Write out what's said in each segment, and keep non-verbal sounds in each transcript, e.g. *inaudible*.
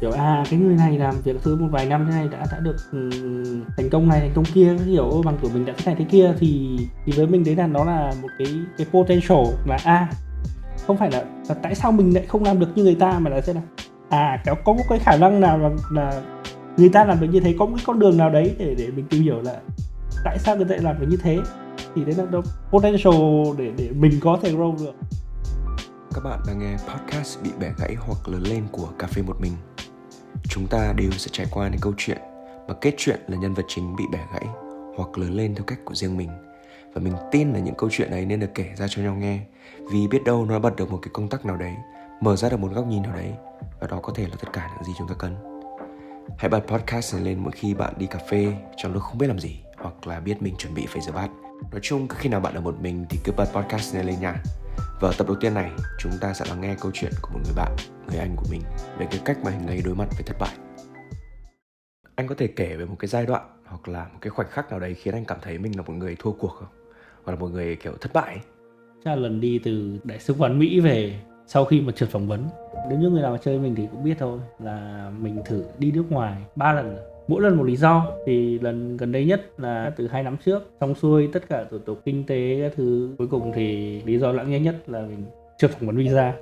kiểu à cái người này làm việc thứ một vài năm thế này đã đã được um, thành công này thành công kia hiểu bằng tuổi mình đã thế này thế kia thì thì với mình đấy là nó là một cái cái potential là a à, không phải là, là tại sao mình lại không làm được như người ta mà là sẽ là à có có một cái khả năng nào là, là người ta làm được như thế có một cái con đường nào đấy để để mình tìm hiểu là tại sao người ta lại làm được như thế? Thì đấy là đâu potential để để mình có thể grow được. Các bạn đang nghe podcast bị bẻ gãy hoặc lớn lên của cà phê một mình chúng ta đều sẽ trải qua những câu chuyện mà kết chuyện là nhân vật chính bị bẻ gãy hoặc lớn lên theo cách của riêng mình. Và mình tin là những câu chuyện ấy nên được kể ra cho nhau nghe, vì biết đâu nó bật được một cái công tắc nào đấy, mở ra được một góc nhìn nào đấy, và đó có thể là tất cả những gì chúng ta cần. Hãy bật podcast này lên mỗi khi bạn đi cà phê, trong lúc không biết làm gì, hoặc là biết mình chuẩn bị phải rửa bát. Nói chung khi nào bạn ở một mình thì cứ bật podcast này lên nha và ở tập đầu tiên này, chúng ta sẽ lắng nghe câu chuyện của một người bạn, người anh của mình, về cái cách mà anh ấy đối mặt với thất bại. Anh có thể kể về một cái giai đoạn hoặc là một cái khoảnh khắc nào đấy khiến anh cảm thấy mình là một người thua cuộc không? Hoặc là một người, kiểu, thất bại chắc là lần đi từ đại sứ quán mỹ về sau khi mà trượt phỏng vấn. Nếu như người nào mà chơi mình thì cũng biết thôi là mình thử đi nước ngoài ba lần rồi mỗi lần một lý do, thì lần gần đây nhất là từ hai năm trước, xong xuôi tất cả thủ tục kinh tế các thứ, cuối cùng thì lý do lãng nhanh nhất là mình chưa phỏng vấn visa.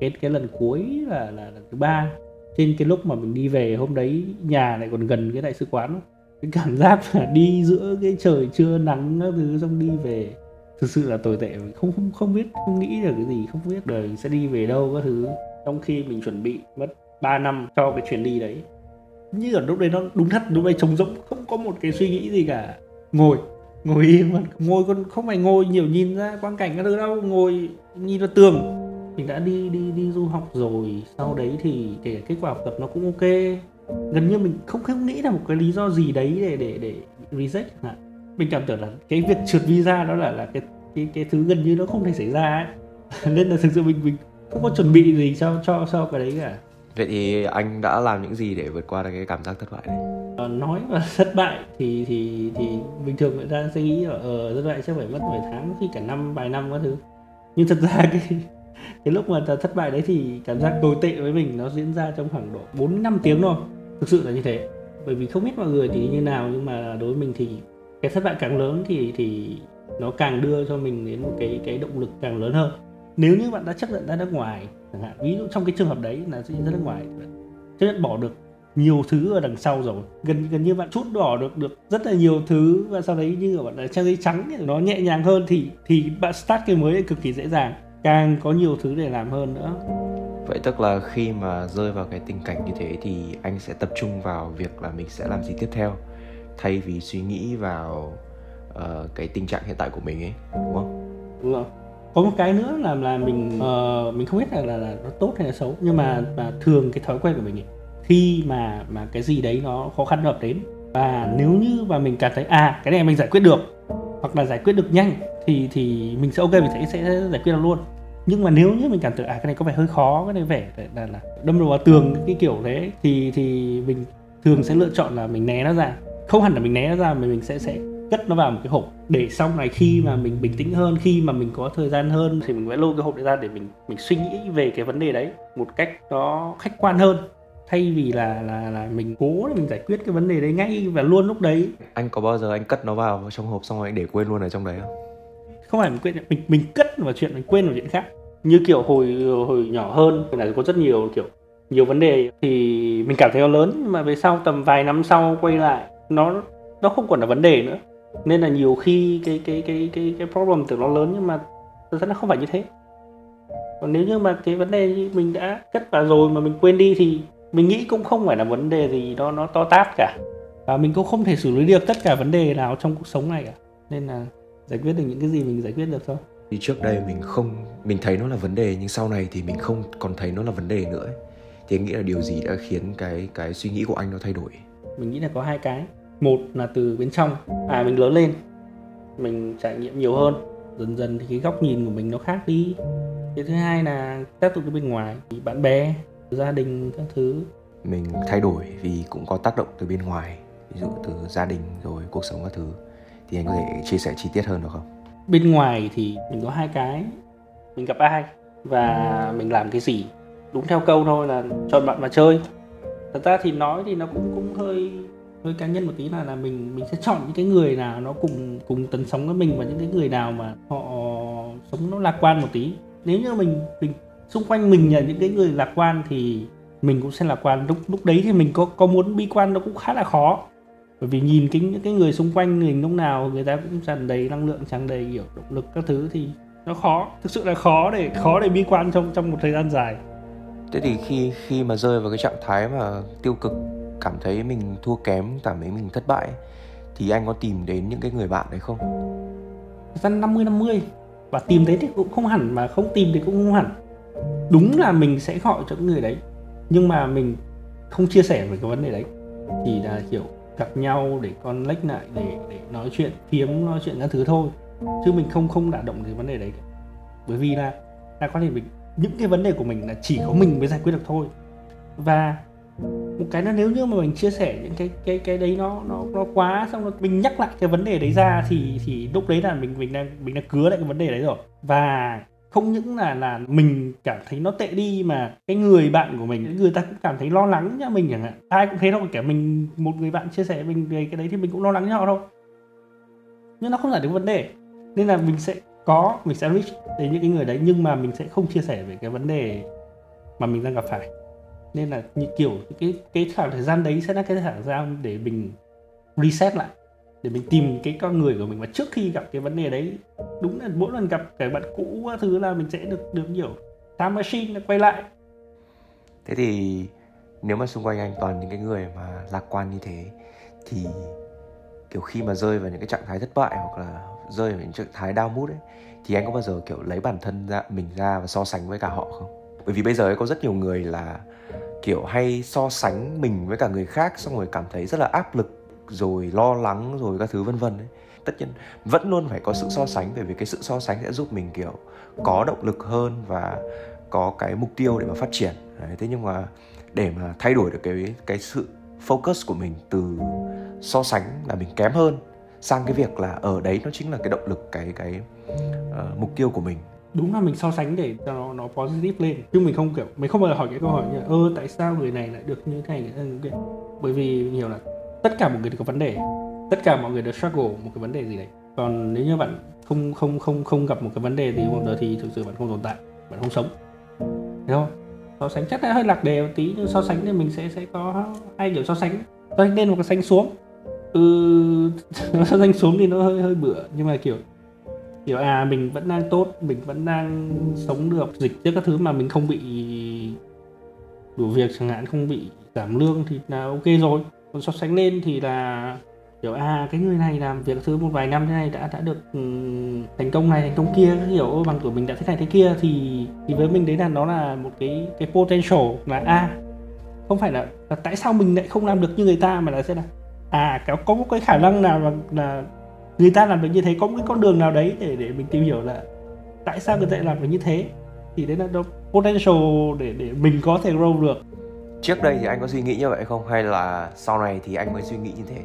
Cái cái lần cuối là là lần thứ ba. Trên cái lúc mà mình đi về hôm đấy, nhà lại còn gần cái đại sứ quán. Cái cảm giác là *laughs* đi giữa cái trời trưa nắng các thứ, xong đi về. Thực sự là tồi tệ không không không biết, không nghĩ được cái gì, không biết đời sẽ đi về đâu các thứ. Trong khi mình chuẩn bị mất 3 năm cho cái chuyến đi đấy như ở lúc đấy nó đúng thật, lúc đấy trống rỗng, không có một cái suy nghĩ gì cả. Ngồi ngồi im, mà ngồi còn không phải ngồi nhiều nhìn ra quang cảnh các thứ đâu, ngồi nhìn vào tường. Mình đã đi đi đi du học rồi, sau đấy thì kể kết quả học tập nó cũng ok. Gần như mình không không nghĩ là một cái lý do gì đấy để để để reject hả mình cảm tưởng là cái việc trượt visa đó là là cái cái cái thứ gần như nó không thể xảy ra ấy. *laughs* Nên là thực sự mình mình không có chuẩn bị gì cho cho cho cái đấy cả vậy thì anh đã làm những gì để vượt qua được cái cảm giác thất bại này ờ, nói mà *laughs* thất bại thì thì thì bình thường người ta sẽ nghĩ ở ờ, thất bại chắc phải mất vài tháng khi cả năm vài năm các thứ. Nhưng thật ra *laughs* cái cái lúc mà thất bại đấy thì cảm giác tồi tệ với mình nó diễn ra trong khoảng độ 4 năm tiếng thôi. Thực sự là như thế. Bởi vì không biết mọi người thì như nào nhưng mà đối với mình thì cái thất bại càng lớn thì thì nó càng đưa cho mình đến một cái cái động lực càng lớn hơn nếu như bạn đã chấp nhận ra nước ngoài chẳng hạn ví dụ trong cái trường hợp đấy là ra nước ngoài chấp nhận bỏ được nhiều thứ ở đằng sau rồi. Gần gần như bạn chút bỏ được được rất là nhiều thứ và sau đấy như ở bạn là trang giấy trắng thì nó nhẹ nhàng hơn thì thì bạn start cái mới cực kỳ dễ dàng càng có nhiều thứ để làm hơn nữa. Vậy tức là khi mà rơi vào cái tình cảnh như thế thì anh sẽ tập trung vào việc là mình sẽ làm gì tiếp theo thay vì suy nghĩ vào uh, cái tình trạng hiện tại của mình ấy đúng không? Đúng rồi có một cái nữa là là mình uh, mình không biết là, là là nó tốt hay là xấu nhưng mà mà thường cái thói quen của mình ấy, khi mà mà cái gì đấy nó khó khăn hợp đến và nếu như mà mình cảm thấy à cái này mình giải quyết được hoặc là giải quyết được nhanh thì thì mình sẽ ok mình sẽ sẽ giải quyết được luôn. Nhưng mà nếu như mình cảm thấy à cái này có vẻ hơi khó cái này vẻ là, là đâm đầu vào tường cái kiểu thế thì thì mình thường sẽ lựa chọn là mình né nó ra. Không hẳn là mình né nó ra mà mình sẽ sẽ cất nó vào một cái hộp. Để sau này khi mà mình bình tĩnh hơn khi mà mình có thời gian hơn thì mình sẽ lôi cái hộp đấy ra để mình mình suy nghĩ về cái vấn đề đấy một cách nó khách quan hơn. Thay vì là là là mình cố để mình giải quyết cái vấn đề đấy ngay và luôn lúc đấy. Anh có bao giờ anh cất nó vào trong hộp xong rồi anh để quên luôn ở trong đấy không? Không phải mình quên mình mình cất vào chuyện mình quên vào chuyện khác. Như kiểu hồi hồi nhỏ hơn là có rất nhiều kiểu nhiều vấn đề thì mình cảm thấy nó lớn nhưng mà về sau tầm vài năm sau quay lại nó nó không còn là vấn đề nữa nên là nhiều khi cái cái cái cái cái problem tưởng nó lớn nhưng mà thực ra nó không phải như thế. Còn nếu như mà cái vấn đề mình đã cất vào rồi mà mình quên đi thì mình nghĩ cũng không phải là vấn đề gì đó nó to tát cả. Và mình cũng không thể xử lý được tất cả vấn đề nào trong cuộc sống này cả. Nên là giải quyết được những cái gì mình giải quyết được thôi. Thì trước đây mình không mình thấy nó là vấn đề nhưng sau này thì mình không còn thấy nó là vấn đề nữa ấy. thì anh nghĩ là điều gì đã khiến cái cái suy nghĩ của anh nó thay đổi? Mình nghĩ là có hai cái một là từ bên trong. À mình lớn lên mình trải nghiệm nhiều hơn. Dần dần thì cái góc nhìn của mình nó khác đi. Cái thứ hai là tác động từ bên ngoài bạn bè gia đình các thứ. Mình thay đổi vì cũng có tác động từ bên ngoài ví dụ từ gia đình rồi cuộc sống các thứ. Thì anh có thể chia sẻ chi tiết hơn được không? Bên ngoài thì mình có hai cái. Mình gặp ai và mình làm cái gì. Đúng theo câu thôi là chọn bạn mà chơi. Thật ra thì nói thì nó cũng cũng hơi hơi cá nhân một tí là là mình mình sẽ chọn những cái người nào nó cùng cùng tần sống với mình và những cái người nào mà họ sống nó lạc quan một tí. Nếu như mình mình, xung quanh mình là những cái người lạc quan thì mình cũng sẽ lạc quan. Lúc lúc đấy thì mình có có muốn bi quan nó cũng khá là khó. Bởi vì nhìn cái, những cái người xung quanh mình lúc nào người ta cũng tràn đầy năng lượng, tràn đầy, kiểu, động lực các thứ thì nó khó, thực sự là khó để khó để bi quan trong trong một thời gian dài. Thế thì khi khi mà rơi vào cái trạng thái mà tiêu cực cảm thấy mình thua kém, cảm thấy mình thất bại, thì anh có tìm đến những cái người bạn đấy không? Dân 50 50 và tìm thấy thì cũng không hẳn, mà không tìm thì cũng không hẳn. Đúng là mình sẽ gọi cho những người đấy, nhưng mà mình không chia sẻ về cái vấn đề đấy. Chỉ là, kiểu, gặp nhau để con lách lại, để để nói chuyện phiếm nói chuyện các thứ thôi. Chứ mình không không đả động cái vấn đề đấy. Bởi vì là là có thể mình, những cái vấn đề của mình là chỉ có mình mới giải quyết được thôi. Và một cái là nếu như mà mình chia sẻ những cái cái cái đấy nó nó nó quá, xong rồi mình nhắc lại cái vấn đề đấy ra thì thì lúc đấy là mình mình đang mình đang cứa lại cái vấn đề đấy rồi. Và không những là là mình cảm thấy nó tệ đi mà cái người bạn của mình, người ta cũng cảm thấy lo lắng cho mình chẳng hạn. Ai cũng thế đâu cả mình, một người bạn chia sẻ mình về cái đấy thì mình cũng lo lắng cho họ thôi. Nhưng nó không giải được vấn đề. Nên là mình sẽ có, mình sẽ reach đến những cái người đấy nhưng mà mình sẽ không chia sẻ về cái vấn đề mà mình đang gặp phải nên là như kiểu cái cái khoảng thời gian đấy sẽ là cái khoảng thời gian để mình reset lại, để mình tìm cái con người của mình. Và trước khi gặp cái vấn đề đấy, đúng là mỗi lần gặp cái bạn cũ thứ là mình sẽ được được nhiều time machine quay lại. Thế thì nếu mà xung quanh anh toàn những cái người mà lạc quan như thế, thì kiểu khi mà rơi vào những cái trạng thái thất bại hoặc là rơi vào những trạng thái đau mút ấy, thì anh có bao giờ kiểu lấy bản thân ra, mình ra và so sánh với cả họ không? Bởi vì bây giờ ấy có rất nhiều người là kiểu hay so sánh mình với cả người khác xong rồi cảm thấy rất là áp lực rồi lo lắng rồi các thứ vân vân ấy. Tất nhiên vẫn luôn phải có sự so sánh bởi vì cái sự so sánh sẽ giúp mình kiểu có động lực hơn và có cái mục tiêu để mà phát triển. Đấy, thế nhưng mà để mà thay đổi được cái cái sự focus của mình từ so sánh là mình kém hơn sang cái việc là ở đấy nó chính là cái động lực cái cái uh, mục tiêu của mình đúng là mình so sánh để cho nó nó positive lên. Chứ mình không kiểu, mình không bao giờ hỏi cái câu hỏi như, ơ, tại sao người này lại được như thế này? Người thế bởi vì hiểu là tất cả mọi người đều có vấn đề, tất cả mọi người đều struggle một cái vấn đề gì đấy. Còn nếu như bạn không không không không gặp một cái vấn đề gì cuộc đời thì thực sự bạn không tồn tại, bạn không sống. Hiểu không? So sánh chắc là hơi lạc đề một tí, nhưng so sánh thì mình sẽ sẽ có hai kiểu so sánh. So sánh lên một cái xanh xuống. Ừ *laughs* so sánh xuống thì nó hơi hơi bựa. Nhưng mà kiểu kiểu à mình vẫn đang tốt mình vẫn đang sống được dịch trước các thứ mà mình không bị đủ việc chẳng hạn không bị giảm lương thì là ok rồi. Còn so sánh lên thì là kiểu à cái người này làm việc thứ một vài năm thế này đã đã được um, thành công này thành công kia kiểu bằng tuổi mình đã thế này thế kia thì thì với mình đấy là nó là một cái cái potential là a à, không phải là, là tại sao mình lại không làm được như người ta mà là sẽ là à có có một cái khả năng nào là, là người ta làm được như thế có một cái con đường nào đấy để để mình tìm hiểu là tại sao người ta lại làm được như thế? Thì đấy là nó potential để để mình có thể grow được. Trước đây thì anh có suy nghĩ như vậy không? Hay là sau này thì anh mới suy nghĩ như thế?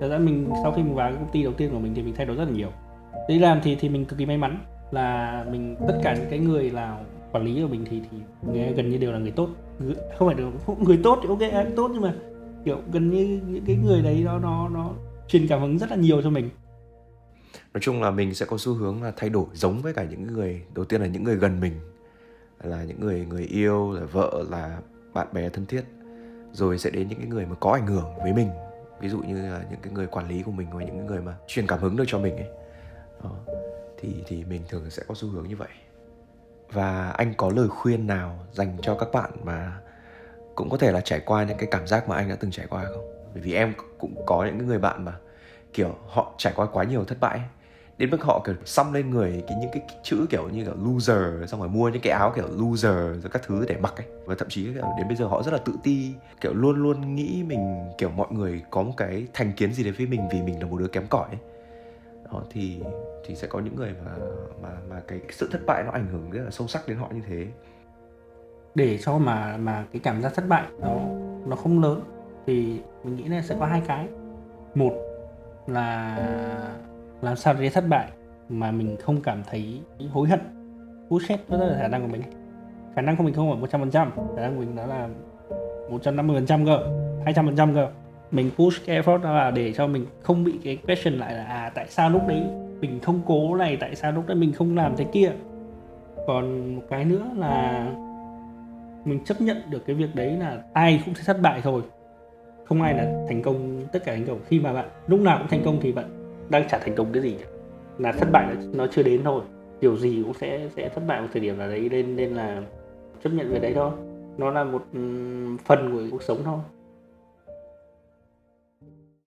Thật ra mình sau khi mình vào cái công ty đầu tiên của mình thì mình thay đổi rất là nhiều. Đi làm thì thì mình cực kỳ may mắn là mình tất cả những cái người là quản lý của mình thì thì gần như đều là người tốt. Không phải được người tốt thì ok tốt nhưng mà kiểu gần như những cái người đấy nó nó nó truyền cảm hứng rất là nhiều cho mình. Nói chung là mình sẽ có xu hướng là thay đổi giống với cả những người, đầu tiên là những người gần mình, là những người người yêu, là vợ, là bạn bè thân thiết. Rồi sẽ đến những cái người mà có ảnh hưởng với mình, ví dụ như là những cái người quản lý của mình hoặc những người mà truyền cảm hứng được cho mình ấy. Đó. thì thì mình thường sẽ có xu hướng như vậy. Và anh có lời khuyên nào dành cho các bạn mà cũng có thể là trải qua những cái cảm giác mà anh đã từng trải qua không? Bởi vì em cũng có những người bạn mà, kiểu, họ trải qua quá nhiều thất bại đến mức họ, kiểu, xăm lên người cái những cái chữ kiểu như kiểu loser, xong rồi mua những cái áo kiểu loser rồi các thứ để mặc ấy. Và thậm chí, kiểu, đến bây giờ họ rất là tự ti, kiểu, luôn luôn nghĩ mình, kiểu, mọi người có một cái thành kiến gì đấy với mình vì mình là một đứa kém cỏi ấy. đó, thì thì sẽ có những người mà mà mà cái sự thất bại nó ảnh hưởng rất là sâu sắc đến họ như thế. Để cho mà mà cái cảm giác thất bại nó nó không lớn thì mình nghĩ là sẽ có hai cái. Một là làm sao để thất bại mà mình không cảm thấy hối hận, hút hết đó là khả năng của mình. Khả năng của mình không phải một trăm phần trăm, khả năng của mình đó là 150% cơ 200% cơ. Mình push cái effort đó là để cho mình không bị cái question lại là à tại sao lúc đấy mình không cố này, tại sao lúc đấy mình không làm thế kia. Còn một cái nữa là mình chấp nhận được cái việc đấy là ai cũng sẽ thất bại thôi không ai là thành công tất cả thành công. Khi mà bạn lúc nào cũng thành công thì bạn đang chả thành công cái gì cả. là thất bại nó, nó chưa đến thôi. Điều gì cũng sẽ sẽ thất bại một thời điểm nào đấy nên nên là chấp nhận về đấy thôi. Nó là một phần của cuộc sống thôi.